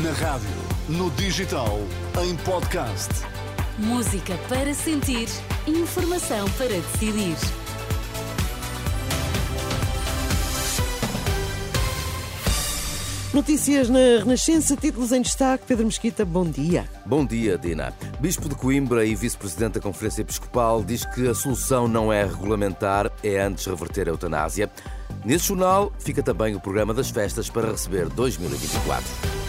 Na rádio, no digital, em podcast. Música para sentir, informação para decidir. Notícias na Renascença, títulos em destaque. Pedro Mesquita, bom dia. Bom dia, Dina. Bispo de Coimbra e vice-presidente da Conferência Episcopal diz que a solução não é regulamentar, é antes reverter a eutanásia. Nesse jornal fica também o programa das festas para receber 2024.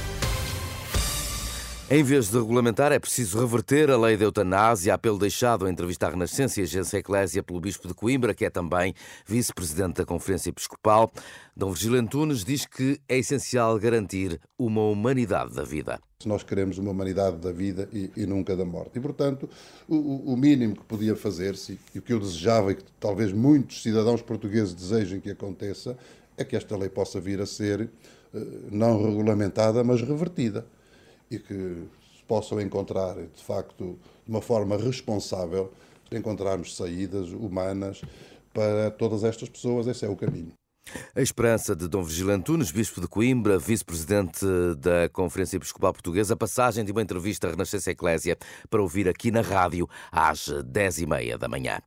Em vez de regulamentar, é preciso reverter a lei da eutanásia, apelo deixado em entrevista à Renascença e Agência Eclésia pelo Bispo de Coimbra, que é também vice-presidente da Conferência Episcopal. Dom Virgílio Antunes diz que é essencial garantir uma humanidade da vida. Nós queremos uma humanidade da vida e, e nunca da morte. E, portanto, o, o mínimo que podia fazer-se, e o que eu desejava e que talvez muitos cidadãos portugueses desejem que aconteça, é que esta lei possa vir a ser eh, não regulamentada, mas revertida e que possam encontrar, de facto, de uma forma responsável, encontrarmos saídas humanas para todas estas pessoas. Esse é o caminho. A esperança de Dom Virgílio Antunes, Bispo de Coimbra, Vice-Presidente da Conferência Episcopal Portuguesa, passagem de uma entrevista à Renascença Eclésia para ouvir aqui na rádio às 10h30 da manhã.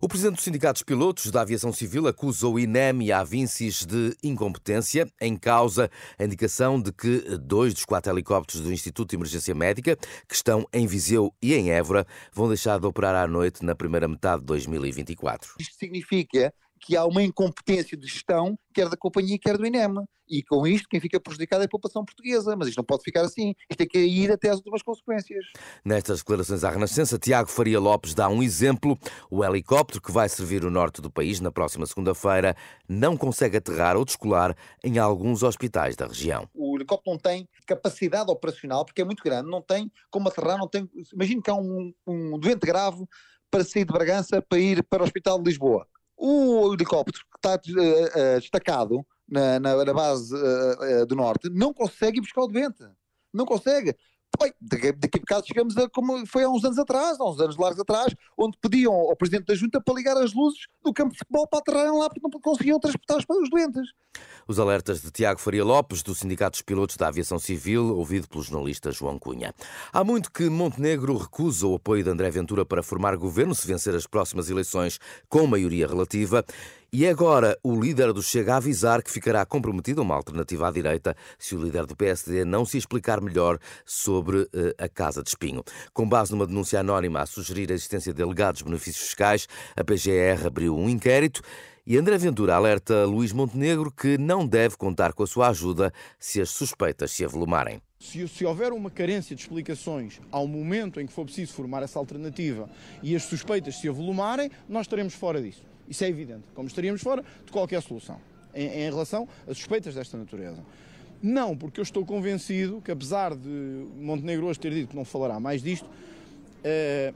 O Presidente dos Pilotos da Aviação Civil acusa o INEM e a Avincis de incompetência, em causa a indicação de que dois dos quatro helicópteros do Instituto de Emergência Médica, que estão em Viseu e em Évora, vão deixar de operar à noite na primeira metade de 2024. Isto significa que há uma incompetência de gestão, quer da companhia, quer do INEM. E com isto, quem fica prejudicado é a população portuguesa. Mas isto não pode ficar assim. Isto tem que ir até às últimas consequências. Nestas declarações à Renascença, Tiago Faria Lopes dá um exemplo. O helicóptero que vai servir o norte do país na próxima segunda-feira não consegue aterrar ou descolar em alguns hospitais da região. O helicóptero não tem capacidade operacional, porque é muito grande, não tem como aterrar, não tem... Imagino que há um, um doente grave para sair de Bragança para ir para o Hospital de Lisboa o helicóptero que está uh, destacado na, na, na base uh, do norte não consegue buscar o doente. Não consegue. Bem, daqui, a bocado chegamos a como foi há uns anos atrás, há uns anos largos atrás, onde pediam ao Presidente da Junta para ligar as luzes do campo de futebol para aterrarem lá porque não conseguiam transportar os doentes. Os alertas de Tiago Faria Lopes, do Sindicato dos Pilotos da Aviação Civil, ouvido pelo jornalista João Cunha. Há muito que Montenegro recusa o apoio de André Ventura para formar governo se vencer as próximas eleições com maioria relativa e agora o líder do Chega a avisar que ficará comprometido a uma alternativa à direita se o líder do PSD não se explicar melhor sobre uh, a Casa de Espinho. Com base numa denúncia anónima a sugerir a existência de alegados benefícios fiscais, a PGR abriu um inquérito e André Ventura alerta Luís Montenegro que não deve contar com a sua ajuda se as suspeitas se avolumarem. Se, se, houver uma carência de explicações ao momento em que for preciso formar essa alternativa e as suspeitas se avolumarem, nós estaremos fora disso. Isso é evidente, como estaríamos fora de qualquer solução em, em relação a suspeitas desta natureza. Não, porque eu estou convencido que, apesar de Montenegro hoje ter dito que não falará mais disto, uh,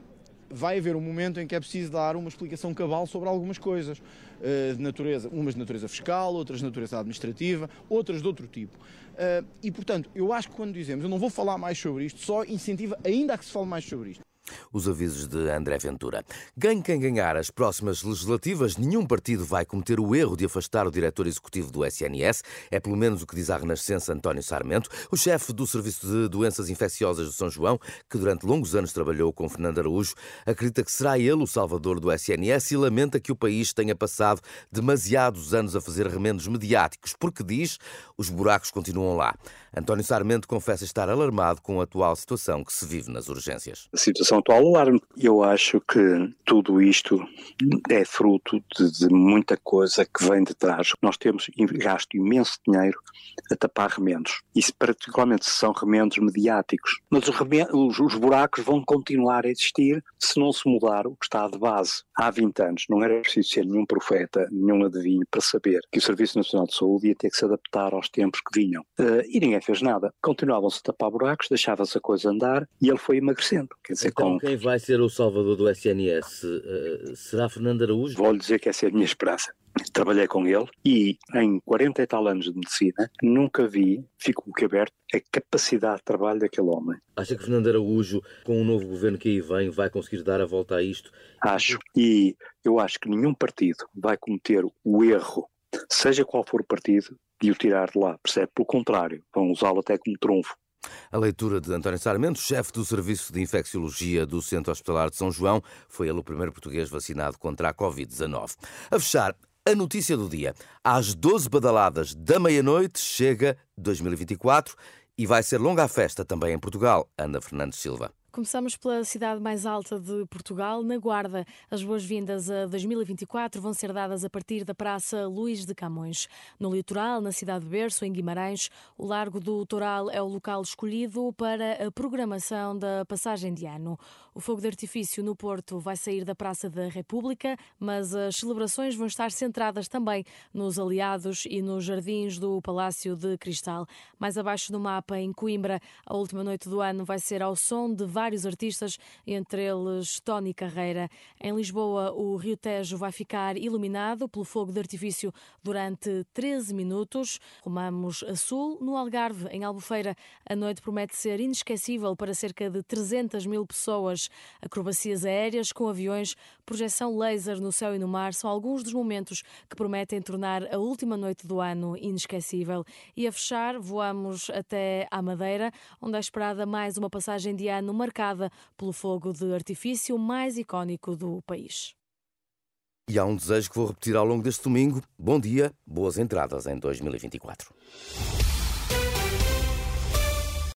vai haver um momento em que é preciso dar uma explicação cabal sobre algumas coisas, uh, de natureza, umas de natureza fiscal, outras de natureza administrativa, outras de outro tipo. Uh, e, portanto, eu acho que quando dizemos eu não vou falar mais sobre isto, só incentiva ainda a que se fale mais sobre isto os avisos de André Ventura. Ganhe quem ganhar as próximas legislativas, nenhum partido vai cometer o erro de afastar o diretor executivo do SNS, é pelo menos o que diz a Renascença António Sarmento, o chefe do Serviço de Doenças Infecciosas do São João, que durante longos anos trabalhou com Fernando Araújo, acredita que será ele o salvador do SNS e lamenta que o país tenha passado demasiados anos a fazer remendos mediáticos, porque diz os buracos continuam lá. António Sarmento confessa estar alarmado com a atual situação que se vive nas urgências. A situação atual alarme. Eu acho que tudo isto é fruto de, de muita coisa que vem de trás. Nós temos gasto imenso dinheiro a tapar remendos. Isso particularmente se são remendos mediáticos. Mas os, remendos, os, buracos vão continuar a existir se não se mudar o que está de base. Há 20 anos não era preciso ser nenhum profeta, nenhum adivinho para saber que o Serviço Nacional de Saúde ia ter que se adaptar aos tempos que vinham. Uh, e ninguém fez nada. Continuavam-se a tapar buracos, deixava-se a coisa andar e ele foi emagrecendo. Quer dizer, então, com... quem vai ser o salvador do SNS? Eh, será Fernando Araújo? Vou-lhe dizer que essa é a minha esperança. Trabalhei com ele e em 40 e tal anos de medicina nunca vi, fico o que aberto, a capacidade de trabalho daquele homem. Acha que Fernando Araújo, com o novo governo que aí vem, vai conseguir dar a volta a isto? Acho. E eu acho que nenhum partido vai cometer o erro, seja qual for o partido, de o tirar de lá, percebe? Pelo contrário, vão usá-lo até como trunfo A leitura de António Sarmento, chefe do Serviço de Infecciologia do Centro Hospitalar de São João, foi ele o primeiro português vacinado contra a Covid-19. A fechar, a notícia do dia. Às 12 badaladas da meia-noite chega 2024 e vai ser longa a festa também em Portugal. Ana Fernandes Silva. Começamos pela cidade mais alta de Portugal, na Guarda. As boas-vindas a 2024 vão ser dadas a partir da Praça Luís de Camões. No litoral, na cidade de Berço, em Guimarães, o Largo do Toral é o local escolhido para a programação da passagem de ano. O fogo de artifício no Porto vai sair da Praça da República, mas as celebrações vão estar centradas também nos aliados e nos jardins do Palácio de Cristal. Mais abaixo no mapa, em Coimbra, a última noite do ano vai ser ao som de vários artistas, entre eles Tony Carreira. Em Lisboa, o Rio Tejo vai ficar iluminado pelo fogo de artifício durante 13 minutos. Rumamos a sul, no Algarve, em Albufeira. A noite promete ser inesquecível para cerca de 300 mil pessoas. Acrobacias aéreas com aviões, projeção laser no céu e no mar são alguns dos momentos que prometem tornar a última noite do ano inesquecível. E a fechar, voamos até à Madeira, onde é esperada mais uma passagem de ano marcada pelo fogo de artifício mais icónico do país. E há um desejo que vou repetir ao longo deste domingo. Bom dia, boas entradas em 2024.